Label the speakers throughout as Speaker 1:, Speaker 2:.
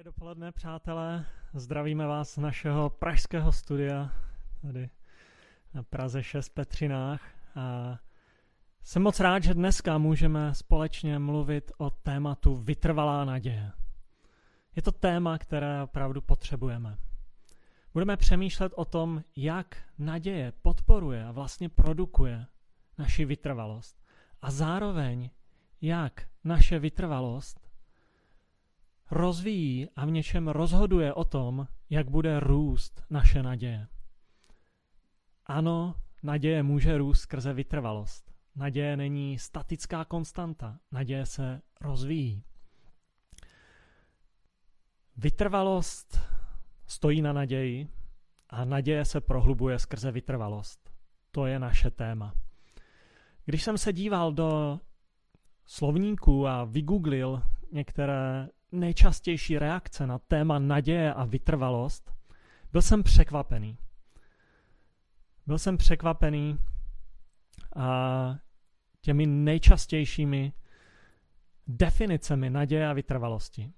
Speaker 1: Dobré dopoledne, přátelé. Zdravíme vás z našeho pražského studia tady na Praze 6 Petřinách. A jsem moc rád, že dneska můžeme společně mluvit o tématu vytrvalá naděje. Je to téma, které opravdu potřebujeme. Budeme přemýšlet o tom, jak naděje podporuje a vlastně produkuje naši vytrvalost. A zároveň, jak naše vytrvalost rozvíjí a v něčem rozhoduje o tom, jak bude růst naše naděje. Ano, naděje může růst skrze vytrvalost. Naděje není statická konstanta, naděje se rozvíjí. Vytrvalost stojí na naději a naděje se prohlubuje skrze vytrvalost. To je naše téma. Když jsem se díval do slovníků a vygooglil některé nejčastější reakce na téma naděje a vytrvalost, byl jsem překvapený. Byl jsem překvapený a těmi nejčastějšími definicemi naděje a vytrvalosti.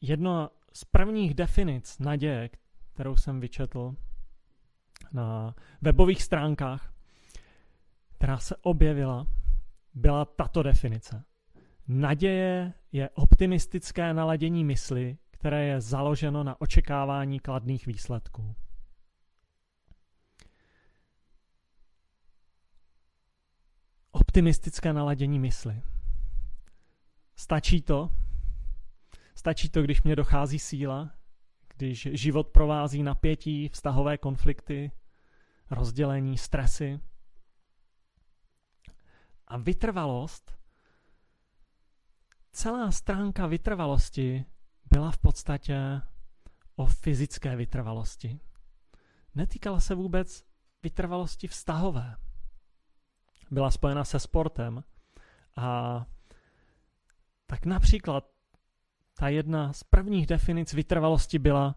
Speaker 1: Jedno z prvních definic naděje, kterou jsem vyčetl na webových stránkách, která se objevila, byla tato definice. Naděje je optimistické naladění mysli, které je založeno na očekávání kladných výsledků. Optimistické naladění mysli. Stačí to? Stačí to, když mě dochází síla, když život provází napětí, vztahové konflikty, rozdělení, stresy. A vytrvalost celá stránka vytrvalosti byla v podstatě o fyzické vytrvalosti. Netýkala se vůbec vytrvalosti vztahové. Byla spojena se sportem. A tak například ta jedna z prvních definic vytrvalosti byla,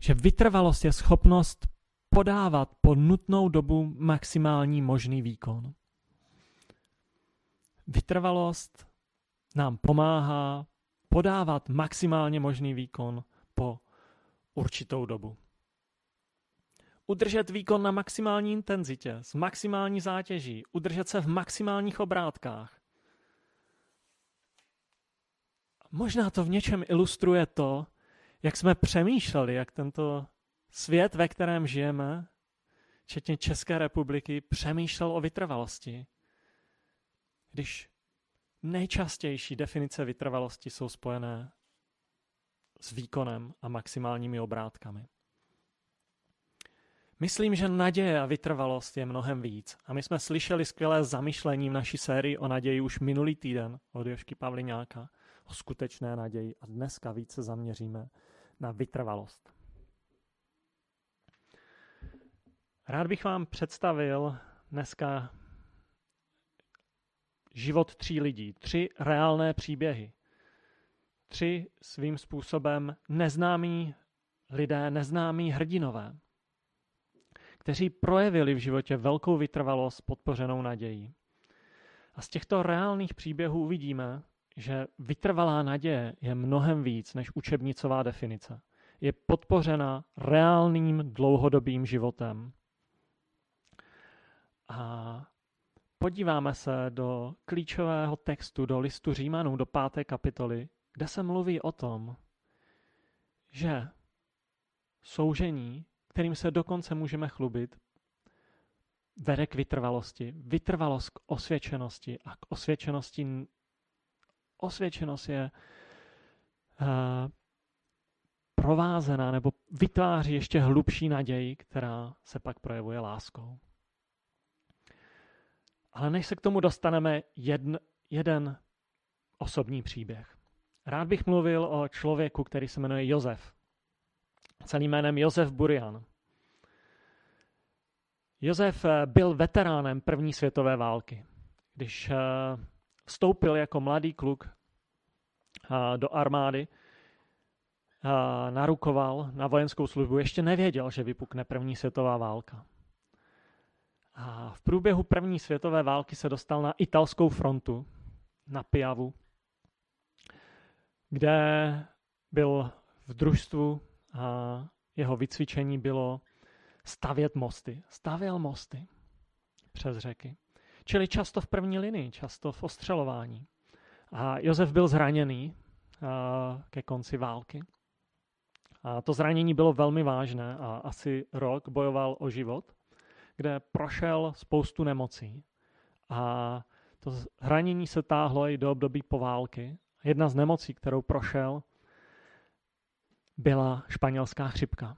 Speaker 1: že vytrvalost je schopnost podávat po nutnou dobu maximální možný výkon. Vytrvalost nám pomáhá podávat maximálně možný výkon po určitou dobu. Udržet výkon na maximální intenzitě, s maximální zátěží, udržet se v maximálních obrátkách. Možná to v něčem ilustruje to, jak jsme přemýšleli, jak tento svět, ve kterém žijeme, včetně České republiky, přemýšlel o vytrvalosti. Když nejčastější definice vytrvalosti jsou spojené s výkonem a maximálními obrátkami. Myslím, že naděje a vytrvalost je mnohem víc. A my jsme slyšeli skvělé zamyšlení v naší sérii o naději už minulý týden od Jošky Pavliňáka o skutečné naději a dneska více zaměříme na vytrvalost. Rád bych vám představil dneska život tří lidí, tři reálné příběhy. Tři svým způsobem neznámí lidé, neznámí hrdinové, kteří projevili v životě velkou vytrvalost podpořenou nadějí. A z těchto reálných příběhů uvidíme, že vytrvalá naděje je mnohem víc než učebnicová definice. Je podpořena reálným dlouhodobým životem. A podíváme se do klíčového textu, do listu Římanů, do páté kapitoly, kde se mluví o tom, že soužení, kterým se dokonce můžeme chlubit, vede k vytrvalosti. Vytrvalost k osvědčenosti a k osvědčenosti osvědčenost je uh, provázená nebo vytváří ještě hlubší naději, která se pak projevuje láskou. Ale než se k tomu dostaneme, jedn, jeden osobní příběh. Rád bych mluvil o člověku, který se jmenuje Josef. Celým jménem Josef Burian. Josef eh, byl veteránem první světové války. Když eh, vstoupil jako mladý kluk eh, do armády, narukoval na vojenskou službu, ještě nevěděl, že vypukne první světová válka. A v průběhu první světové války se dostal na italskou frontu, na Piavu, kde byl v družstvu a jeho vycvičení bylo stavět mosty. Stavěl mosty přes řeky. Čili často v první linii, často v ostřelování. A Josef byl zraněný ke konci války. A to zranění bylo velmi vážné a asi rok bojoval o život, kde prošel spoustu nemocí. A to zranění se táhlo i do období po války. Jedna z nemocí, kterou prošel, byla španělská chřipka.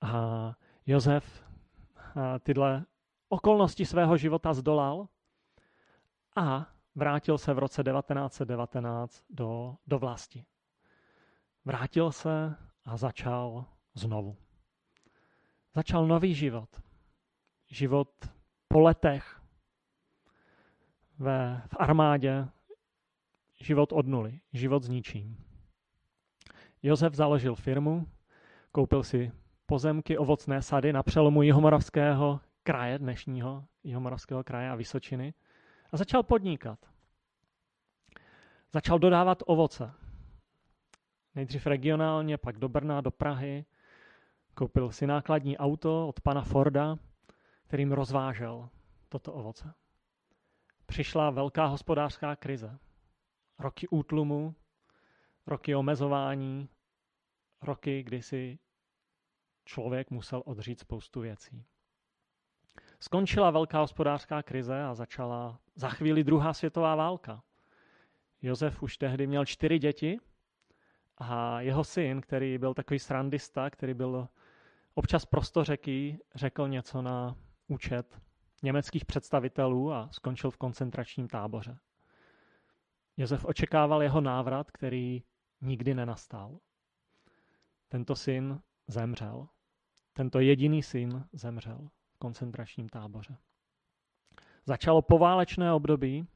Speaker 1: A Josef tyhle okolnosti svého života zdolal a vrátil se v roce 1919 do, do vlasti. Vrátil se a začal znovu. Začal nový život. Život po letech ve, v armádě, život od nuly, život s ničím. Josef založil firmu, koupil si pozemky, ovocné sady na přelomu Jihomoravského kraje, dnešního Jihomoravského kraje a Vysočiny a začal podnikat. Začal dodávat ovoce. Nejdřív regionálně, pak do Brna, do Prahy. Koupil si nákladní auto od pana Forda, kterým rozvážel toto ovoce. Přišla velká hospodářská krize. Roky útlumu, roky omezování, roky, kdy si člověk musel odřít spoustu věcí. Skončila velká hospodářská krize a začala za chvíli druhá světová válka. Josef už tehdy měl čtyři děti a jeho syn, který byl takový srandista, který byl občas prostořeký, řekl něco na účet německých představitelů a skončil v koncentračním táboře. Josef očekával jeho návrat, který nikdy nenastal. Tento syn zemřel. Tento jediný syn zemřel v koncentračním táboře. Začalo poválečné období,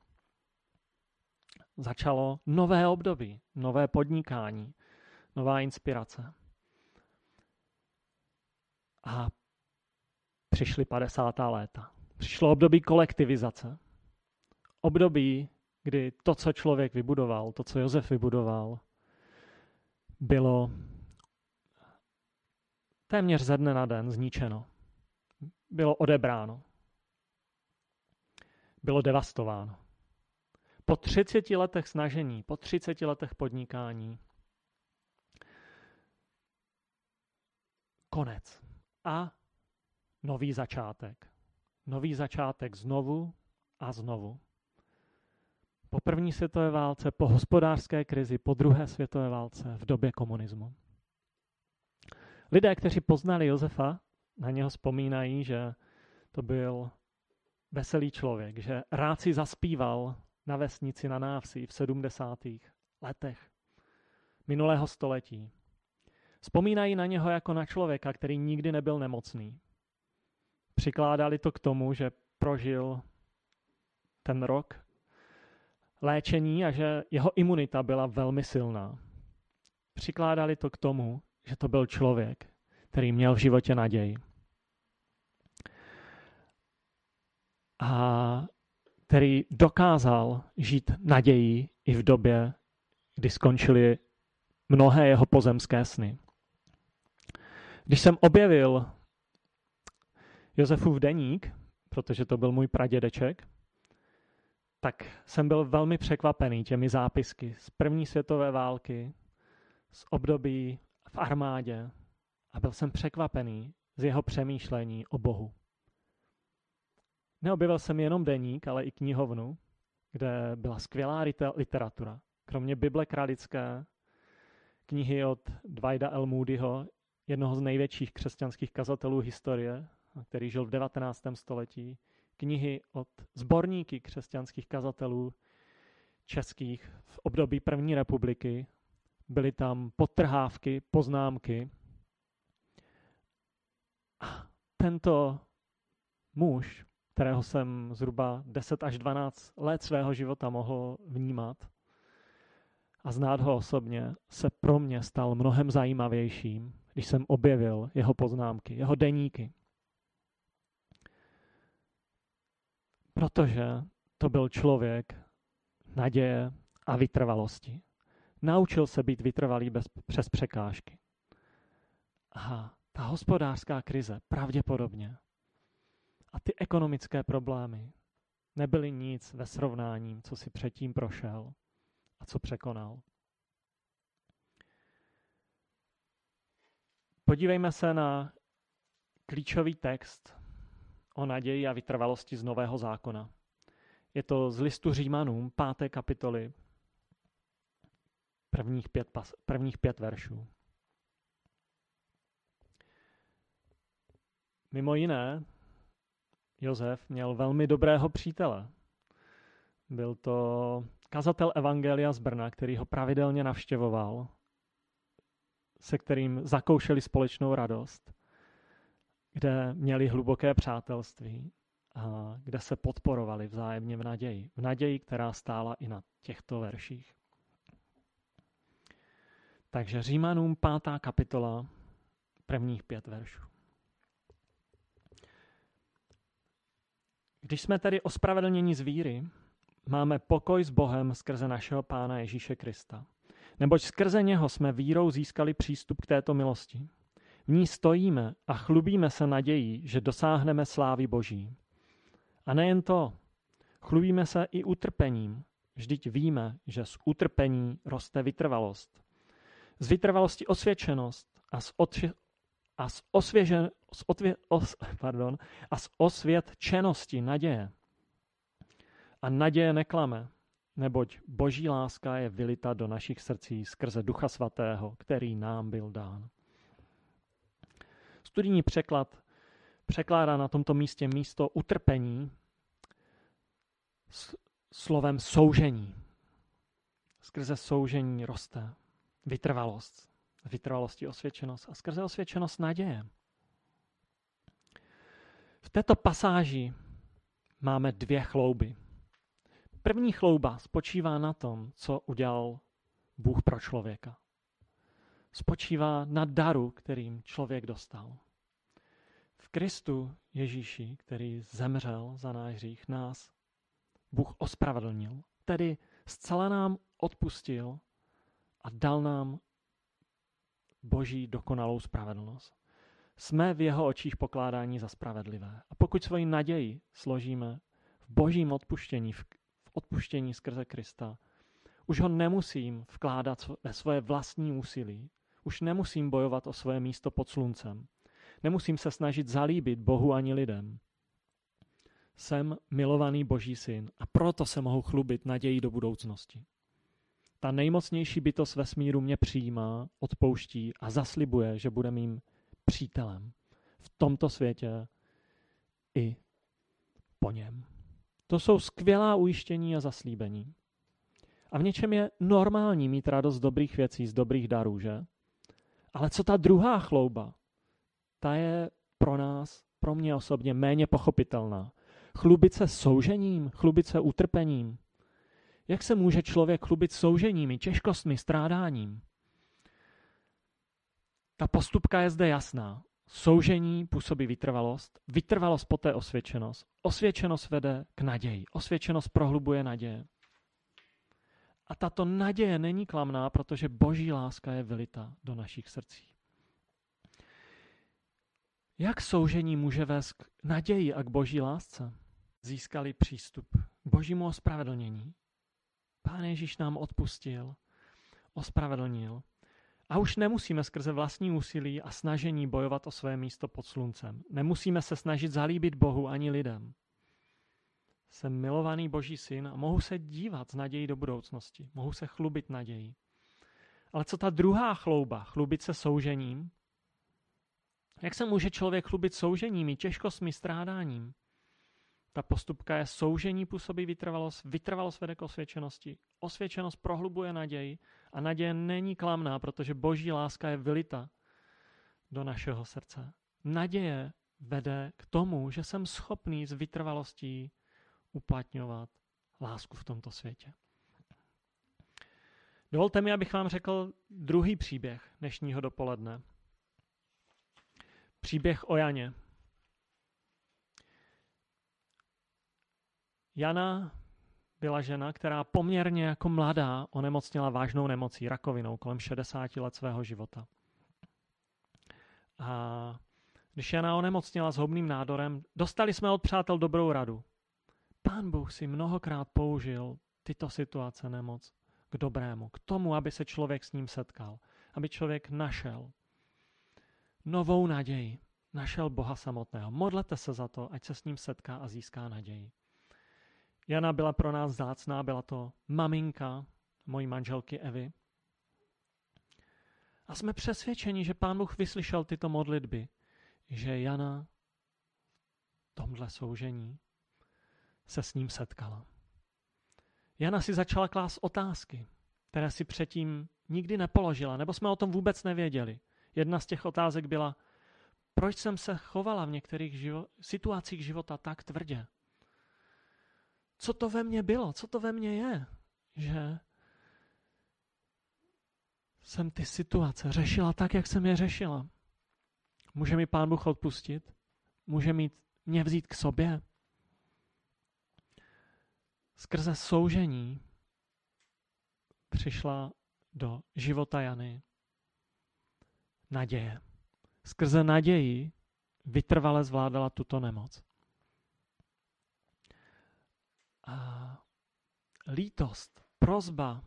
Speaker 1: začalo nové období, nové podnikání, nová inspirace. A přišly 50. léta. Přišlo období kolektivizace. Období, kdy to, co člověk vybudoval, to, co Josef vybudoval, bylo téměř ze dne na den zničeno. Bylo odebráno. Bylo devastováno. Po 30 letech snažení, po 30 letech podnikání, konec. A nový začátek. Nový začátek znovu a znovu. Po první světové válce, po hospodářské krizi, po druhé světové válce, v době komunismu. Lidé, kteří poznali Josefa, na něho vzpomínají, že to byl veselý člověk, že rád si zaspíval na vesnici na návsi v 70. letech minulého století. Vzpomínají na něho jako na člověka, který nikdy nebyl nemocný. Přikládali to k tomu, že prožil ten rok léčení a že jeho imunita byla velmi silná. Přikládali to k tomu, že to byl člověk, který měl v životě naději. A který dokázal žít naději i v době, kdy skončily mnohé jeho pozemské sny. Když jsem objevil Josefův deník, protože to byl můj pradědeček, tak jsem byl velmi překvapený těmi zápisky z první světové války, z období v armádě a byl jsem překvapený z jeho přemýšlení o Bohu. Neobjevil jsem jenom deník, ale i knihovnu, kde byla skvělá literatura. Kromě Bible kralické, knihy od Dwighta L. Moodyho, jednoho z největších křesťanských kazatelů historie, který žil v 19. století, knihy od zborníky křesťanských kazatelů českých v období první republiky. Byly tam podtrhávky, poznámky. A tento muž, kterého jsem zhruba 10 až 12 let svého života mohl vnímat a znát ho osobně, se pro mě stal mnohem zajímavějším, když jsem objevil jeho poznámky, jeho deníky. Protože to byl člověk naděje a vytrvalosti. Naučil se být vytrvalý bez, přes překážky. Aha, ta hospodářská krize pravděpodobně a ty ekonomické problémy nebyly nic ve srovnání, co si předtím prošel a co překonal. Podívejme se na klíčový text o naději a vytrvalosti z Nového zákona. Je to z listu Římanům, páté kapitoly, prvních pět, pas, prvních pět veršů. Mimo jiné, Josef měl velmi dobrého přítele. Byl to kazatel Evangelia z Brna, který ho pravidelně navštěvoval, se kterým zakoušeli společnou radost, kde měli hluboké přátelství a kde se podporovali vzájemně v naději. V naději, která stála i na těchto verších. Takže Římanům pátá kapitola, prvních pět veršů. Když jsme tedy ospravedlněni z víry, máme pokoj s Bohem skrze našeho Pána Ježíše Krista. Neboť skrze něho jsme vírou získali přístup k této milosti. V ní stojíme a chlubíme se nadějí, že dosáhneme slávy Boží. A nejen to, chlubíme se i utrpením, vždyť víme, že z utrpení roste vytrvalost. Z vytrvalosti osvědčenost a z, otře, a z, osvěže, z, otvě, os, pardon, a z osvědčenosti naděje. A naděje neklame, neboť boží láska je vylita do našich srdcí skrze Ducha Svatého, který nám byl dán. Studijní překlad překládá na tomto místě místo utrpení slovem soužení. Skrze soužení roste vytrvalost. Vytrvalosti osvědčenost a skrze osvědčenost naděje. V této pasáži máme dvě chlouby. První chlouba spočívá na tom, co udělal Bůh pro člověka. Spočívá na daru, kterým člověk dostal. V Kristu Ježíši, který zemřel za náš hřích, nás Bůh ospravedlnil, tedy zcela nám odpustil a dal nám boží dokonalou spravedlnost. Jsme v jeho očích pokládání za spravedlivé. A pokud svoji naději složíme v božím odpuštění, v odpuštění skrze Krista, už ho nemusím vkládat ve svoje vlastní úsilí. Už nemusím bojovat o svoje místo pod sluncem. Nemusím se snažit zalíbit Bohu ani lidem. Jsem milovaný Boží syn a proto se mohu chlubit naději do budoucnosti. Ta nejmocnější bytost vesmíru mě přijímá, odpouští a zaslibuje, že bude mým přítelem v tomto světě i po něm. To jsou skvělá ujištění a zaslíbení. A v něčem je normální mít radost z dobrých věcí, z dobrých darů, že? Ale co ta druhá chlouba? Ta je pro nás, pro mě osobně méně pochopitelná. Chlubit se soužením, chlubit se utrpením. Jak se může člověk chlubit souženími, těžkostmi, strádáním? Ta postupka je zde jasná. Soužení působí vytrvalost, vytrvalost poté osvědčenost. Osvědčenost vede k naději. Osvědčenost prohlubuje naděje. A tato naděje není klamná, protože boží láska je vylita do našich srdcí. Jak soužení může vést k naději a k boží lásce? Získali přístup k božímu ospravedlnění. Pán Ježíš nám odpustil, ospravedlnil a už nemusíme skrze vlastní úsilí a snažení bojovat o své místo pod sluncem. Nemusíme se snažit zalíbit Bohu ani lidem. Jsem milovaný Boží syn a mohu se dívat s nadějí do budoucnosti. Mohu se chlubit nadějí. Ale co ta druhá chlouba, chlubit se soužením? Jak se může člověk chlubit souženími, těžkostmi, strádáním? Ta postupka je soužení působí vytrvalost, vytrvalost vede k osvědčenosti, osvědčenost prohlubuje naději a naděje není klamná, protože boží láska je vylita do našeho srdce. Naděje vede k tomu, že jsem schopný s vytrvalostí uplatňovat lásku v tomto světě. Dovolte mi, abych vám řekl druhý příběh dnešního dopoledne. Příběh o Janě. Jana byla žena, která poměrně jako mladá onemocněla vážnou nemocí, rakovinou, kolem 60 let svého života. A když Jana onemocněla zhobným nádorem, dostali jsme od přátel dobrou radu. Pán Bůh si mnohokrát použil tyto situace nemoc k dobrému, k tomu, aby se člověk s ním setkal, aby člověk našel novou naději, našel Boha samotného. Modlete se za to, ať se s ním setká a získá naději. Jana byla pro nás zácná, byla to maminka mojí manželky Evy. A jsme přesvědčeni, že Pán Bůh vyslyšel tyto modlitby, že Jana v tomhle soužení se s ním setkala. Jana si začala klást otázky, které si předtím nikdy nepoložila, nebo jsme o tom vůbec nevěděli. Jedna z těch otázek byla, proč jsem se chovala v některých živo- situacích života tak tvrdě? Co to ve mně bylo? Co to ve mně je? Že jsem ty situace řešila tak, jak jsem je řešila. Může mi Pán Bůh odpustit? Může mít, mě vzít k sobě? Skrze soužení přišla do života Jany naděje. Skrze naději vytrvale zvládala tuto nemoc. A lítost, prozba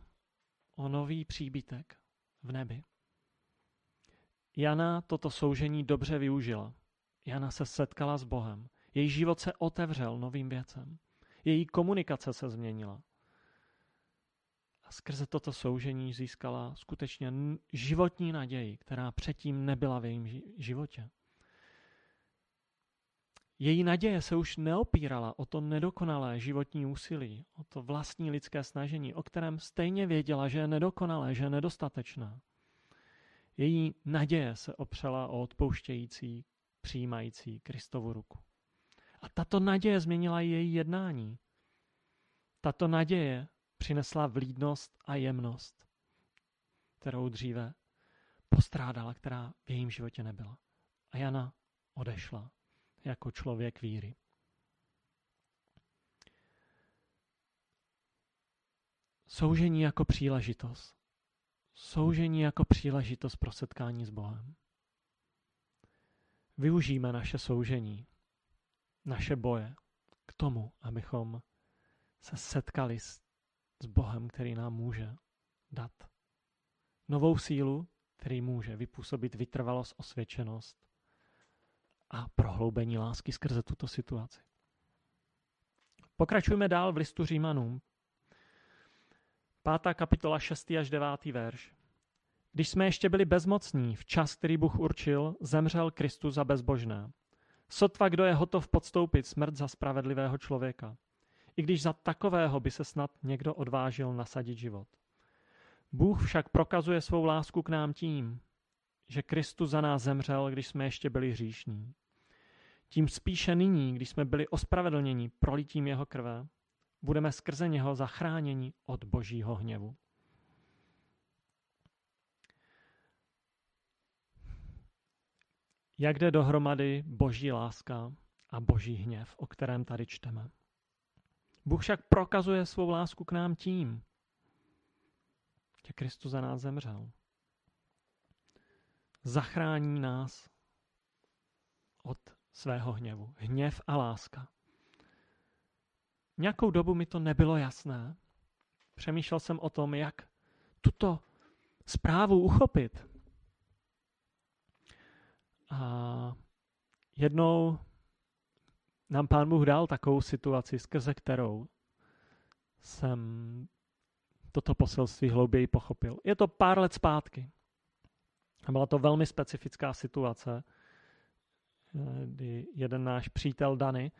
Speaker 1: o nový příbytek v nebi. Jana toto soužení dobře využila. Jana se setkala s Bohem. Její život se otevřel novým věcem. Její komunikace se změnila. A skrze toto soužení získala skutečně životní naději, která předtím nebyla v jejím životě. Její naděje se už neopírala o to nedokonalé životní úsilí, o to vlastní lidské snažení, o kterém stejně věděla, že je nedokonalé, že je nedostatečná. Její naděje se opřela o odpouštějící, přijímající Kristovu ruku. Tato naděje změnila její jednání. Tato naděje přinesla vlídnost a jemnost, kterou dříve postrádala, která v jejím životě nebyla. A Jana odešla jako člověk víry. Soužení jako příležitost. Soužení jako příležitost pro setkání s Bohem. Využijeme naše soužení, naše boje k tomu, abychom se setkali s, s Bohem, který nám může dát novou sílu, který může vypůsobit vytrvalost, osvědčenost a prohloubení lásky skrze tuto situaci. Pokračujeme dál v listu Římanům. Pátá kapitola 6. až 9. verš. Když jsme ještě byli bezmocní, v čas, který Bůh určil, zemřel Kristus za bezbožné. Sotva kdo je hotov podstoupit smrt za spravedlivého člověka. I když za takového by se snad někdo odvážil nasadit život. Bůh však prokazuje svou lásku k nám tím, že Kristus za nás zemřel, když jsme ještě byli hříšní. Tím spíše nyní, když jsme byli ospravedlněni prolitím jeho krve, budeme skrze něho zachráněni od božího hněvu. Jak jde dohromady boží láska a boží hněv, o kterém tady čteme? Bůh však prokazuje svou lásku k nám tím, že Kristus za nás zemřel. Zachrání nás od svého hněvu. Hněv a láska. Nějakou dobu mi to nebylo jasné. Přemýšlel jsem o tom, jak tuto zprávu uchopit. A jednou nám pán Bůh dal takovou situaci, skrze kterou jsem toto poselství hlouběji pochopil. Je to pár let zpátky. A byla to velmi specifická situace, kdy jeden náš přítel Dany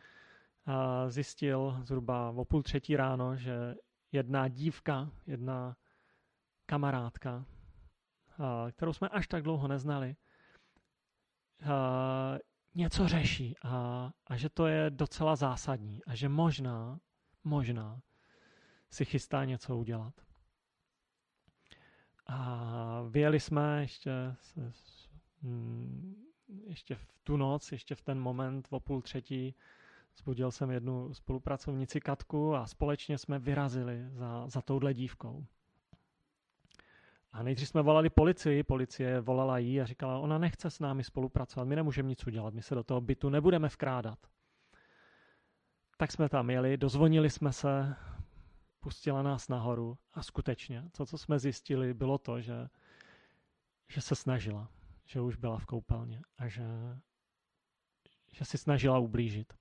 Speaker 1: zjistil zhruba o půl třetí ráno, že jedna dívka, jedna kamarádka, kterou jsme až tak dlouho neznali, něco řeší a, a že to je docela zásadní a že možná, možná si chystá něco udělat. A vyjeli jsme ještě se, ještě v tu noc, ještě v ten moment o půl třetí Zbudil jsem jednu spolupracovnici Katku a společně jsme vyrazili za, za touhle dívkou. A nejdřív jsme volali policii, policie volala jí a říkala, ona nechce s námi spolupracovat, my nemůžeme nic udělat, my se do toho bytu nebudeme vkrádat. Tak jsme tam jeli, dozvonili jsme se, pustila nás nahoru a skutečně, to, co jsme zjistili, bylo to, že, že se snažila, že už byla v koupelně a že, že si snažila ublížit.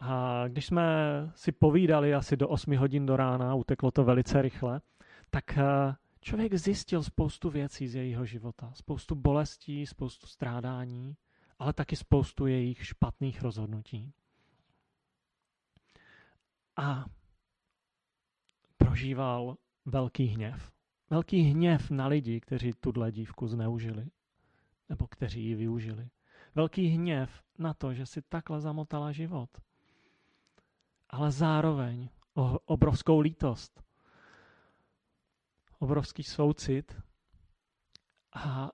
Speaker 1: A když jsme si povídali asi do 8 hodin do rána, uteklo to velice rychle, tak eh, člověk zjistil spoustu věcí z jejího života. Spoustu bolestí, spoustu strádání, ale taky spoustu jejich špatných rozhodnutí. A prožíval velký hněv. Velký hněv na lidi, kteří tuhle dívku zneužili, nebo kteří ji využili. Velký hněv na to, že si takhle zamotala život ale zároveň obrovskou lítost, obrovský soucit a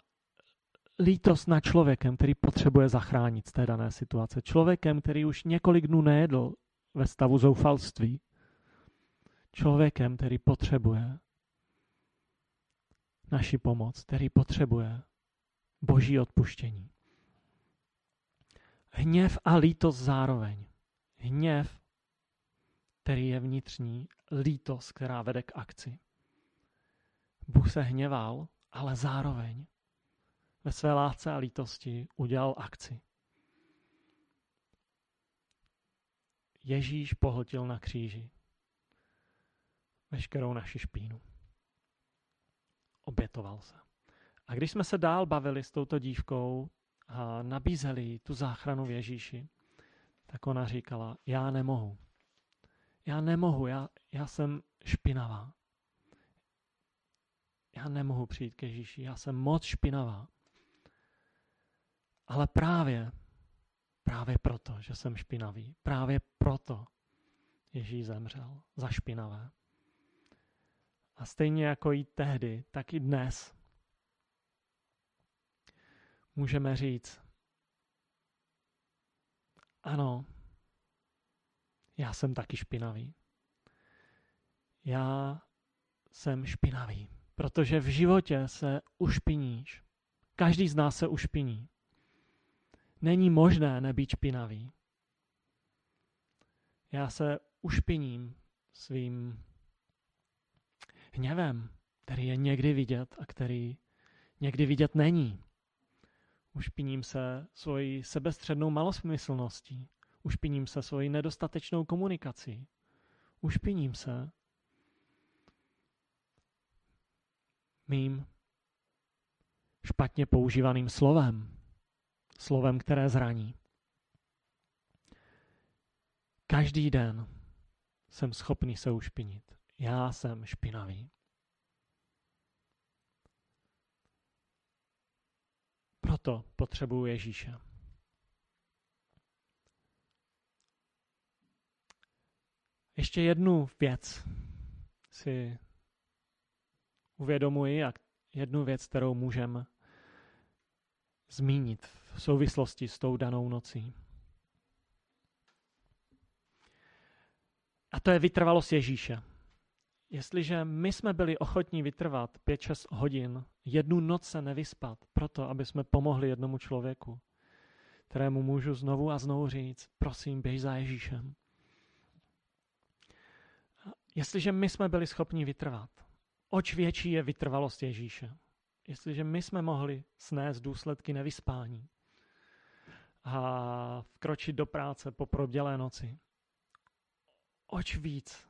Speaker 1: lítost na člověkem, který potřebuje zachránit z té dané situace. Člověkem, který už několik dnů nejedl ve stavu zoufalství. Člověkem, který potřebuje naši pomoc, který potřebuje boží odpuštění. Hněv a lítost zároveň. Hněv který je vnitřní, lítost, která vede k akci. Bůh se hněval, ale zároveň ve své lásce a lítosti udělal akci. Ježíš pohltil na kříži veškerou naši špínu. Obětoval se. A když jsme se dál bavili s touto dívkou a nabízeli tu záchranu v Ježíši, tak ona říkala, já nemohu. Já nemohu, já, já jsem špinavá. Já nemohu přijít ke Ježíši, já jsem moc špinavá. Ale právě, právě proto, že jsem špinavý, právě proto Ježíš zemřel za špinavé. A stejně jako i tehdy, tak i dnes můžeme říct, ano, já jsem taky špinavý. Já jsem špinavý, protože v životě se ušpiníš. Každý z nás se ušpiní. Není možné nebýt špinavý. Já se ušpiním svým hněvem, který je někdy vidět a který někdy vidět není. Ušpiním se svojí sebestřednou malosmyslností, Ušpiním se svojí nedostatečnou komunikací. Ušpiním se mým špatně používaným slovem. Slovem, které zraní. Každý den jsem schopný se ušpinit. Já jsem špinavý. Proto potřebuji Ježíše. Ještě jednu věc si uvědomuji a jednu věc, kterou můžeme zmínit v souvislosti s tou danou nocí. A to je vytrvalost Ježíše. Jestliže my jsme byli ochotní vytrvat 5-6 hodin, jednu noc se nevyspat, proto, aby jsme pomohli jednomu člověku, kterému můžu znovu a znovu říct, prosím, běž za Ježíšem. Jestliže my jsme byli schopni vytrvat, oč větší je vytrvalost Ježíše. Jestliže my jsme mohli snést důsledky nevyspání a vkročit do práce po probdělé noci, oč víc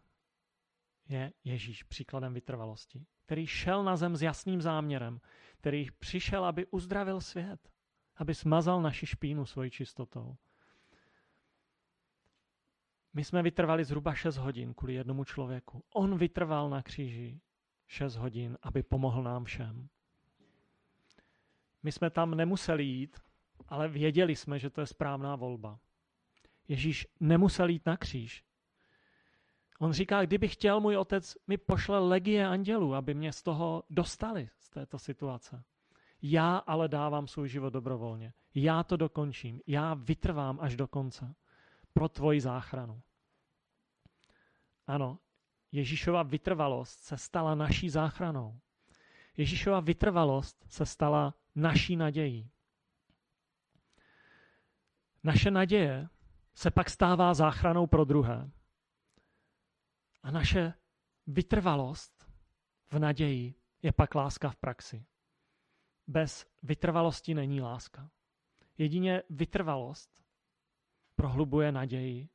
Speaker 1: je Ježíš příkladem vytrvalosti, který šel na zem s jasným záměrem, který přišel, aby uzdravil svět, aby smazal naši špínu svojí čistotou, my jsme vytrvali zhruba 6 hodin kvůli jednomu člověku. On vytrval na kříži 6 hodin, aby pomohl nám všem. My jsme tam nemuseli jít, ale věděli jsme, že to je správná volba. Ježíš nemusel jít na kříž. On říká, kdyby chtěl můj otec, mi pošle legie andělů, aby mě z toho dostali, z této situace. Já ale dávám svůj život dobrovolně. Já to dokončím. Já vytrvám až do konce. Pro tvoji záchranu. Ano, Ježíšova vytrvalost se stala naší záchranou. Ježíšova vytrvalost se stala naší nadějí. Naše naděje se pak stává záchranou pro druhé. A naše vytrvalost v naději je pak láska v praxi. Bez vytrvalosti není láska. Jedině vytrvalost prohlubuje naději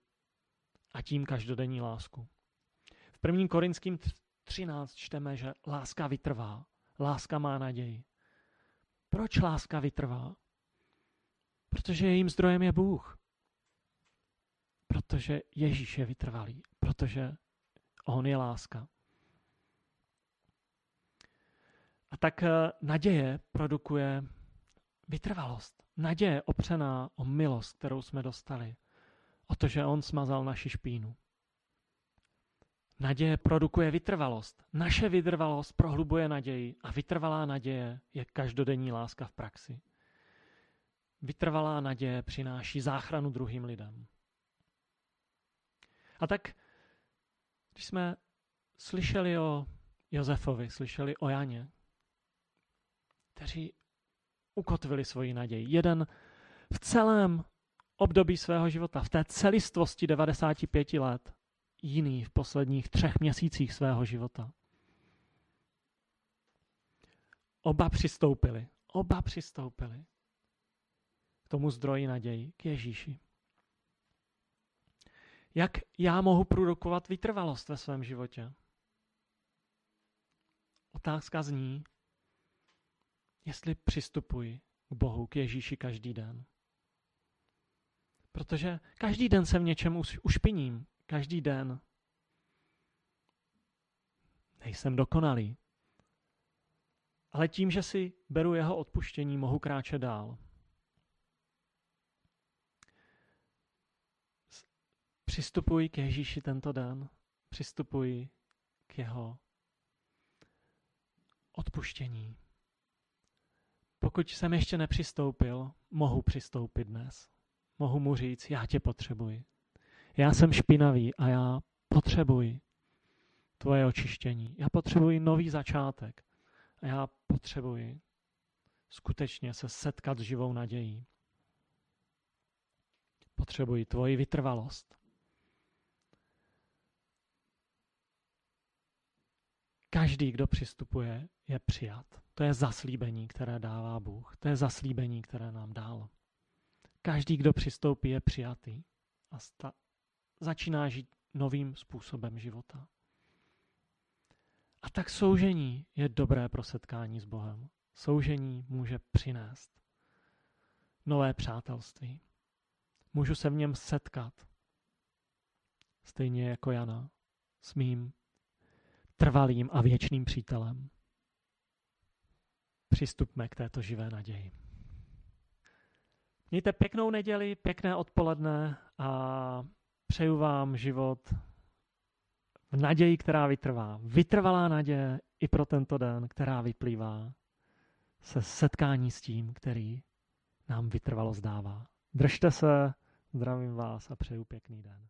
Speaker 1: a tím každodenní lásku. V 1. Korinským 13 čteme, že láska vytrvá, láska má naději. Proč láska vytrvá? Protože jejím zdrojem je Bůh. Protože Ježíš je vytrvalý. Protože On je láska. A tak eh, naděje produkuje vytrvalost. Naděje opřená o milost, kterou jsme dostali. O to, že On smazal naši špínu. Naděje produkuje vytrvalost. Naše vytrvalost prohlubuje naději a vytrvalá naděje je každodenní láska v praxi. Vytrvalá naděje přináší záchranu druhým lidem. A tak, když jsme slyšeli o Josefovi, slyšeli o Janě, kteří ukotvili svoji naději. Jeden v celém období svého života, v té celistvosti 95 let, jiný v posledních třech měsících svého života. Oba přistoupili, oba přistoupili k tomu zdroji naději, k Ježíši. Jak já mohu produkovat vytrvalost ve svém životě? Otázka zní, jestli přistupuji k Bohu, k Ježíši každý den. Protože každý den se v něčem ušpiním, každý den. Nejsem dokonalý. Ale tím, že si beru jeho odpuštění, mohu kráčet dál. Přistupuji k Ježíši tento den. Přistupuji k jeho odpuštění. Pokud jsem ještě nepřistoupil, mohu přistoupit dnes. Mohu mu říct, já tě potřebuji. Já jsem špinavý a já potřebuji tvoje očištění. Já potřebuji nový začátek. A já potřebuji skutečně se setkat s živou nadějí. Potřebuji tvoji vytrvalost. Každý, kdo přistupuje, je přijat. To je zaslíbení, které dává Bůh. To je zaslíbení, které nám dal. Každý, kdo přistoupí, je přijatý a sta- začíná žít novým způsobem života. A tak soužení je dobré pro setkání s Bohem. Soužení může přinést nové přátelství. Můžu se v něm setkat, stejně jako Jana, s mým trvalým a věčným přítelem. Přistupme k této živé naději. Mějte pěknou neděli, pěkné odpoledne a přeju vám život v naději, která vytrvá. Vytrvalá naděje i pro tento den, která vyplývá se setkání s tím, který nám vytrvalo zdává. Držte se, zdravím vás a přeju pěkný den.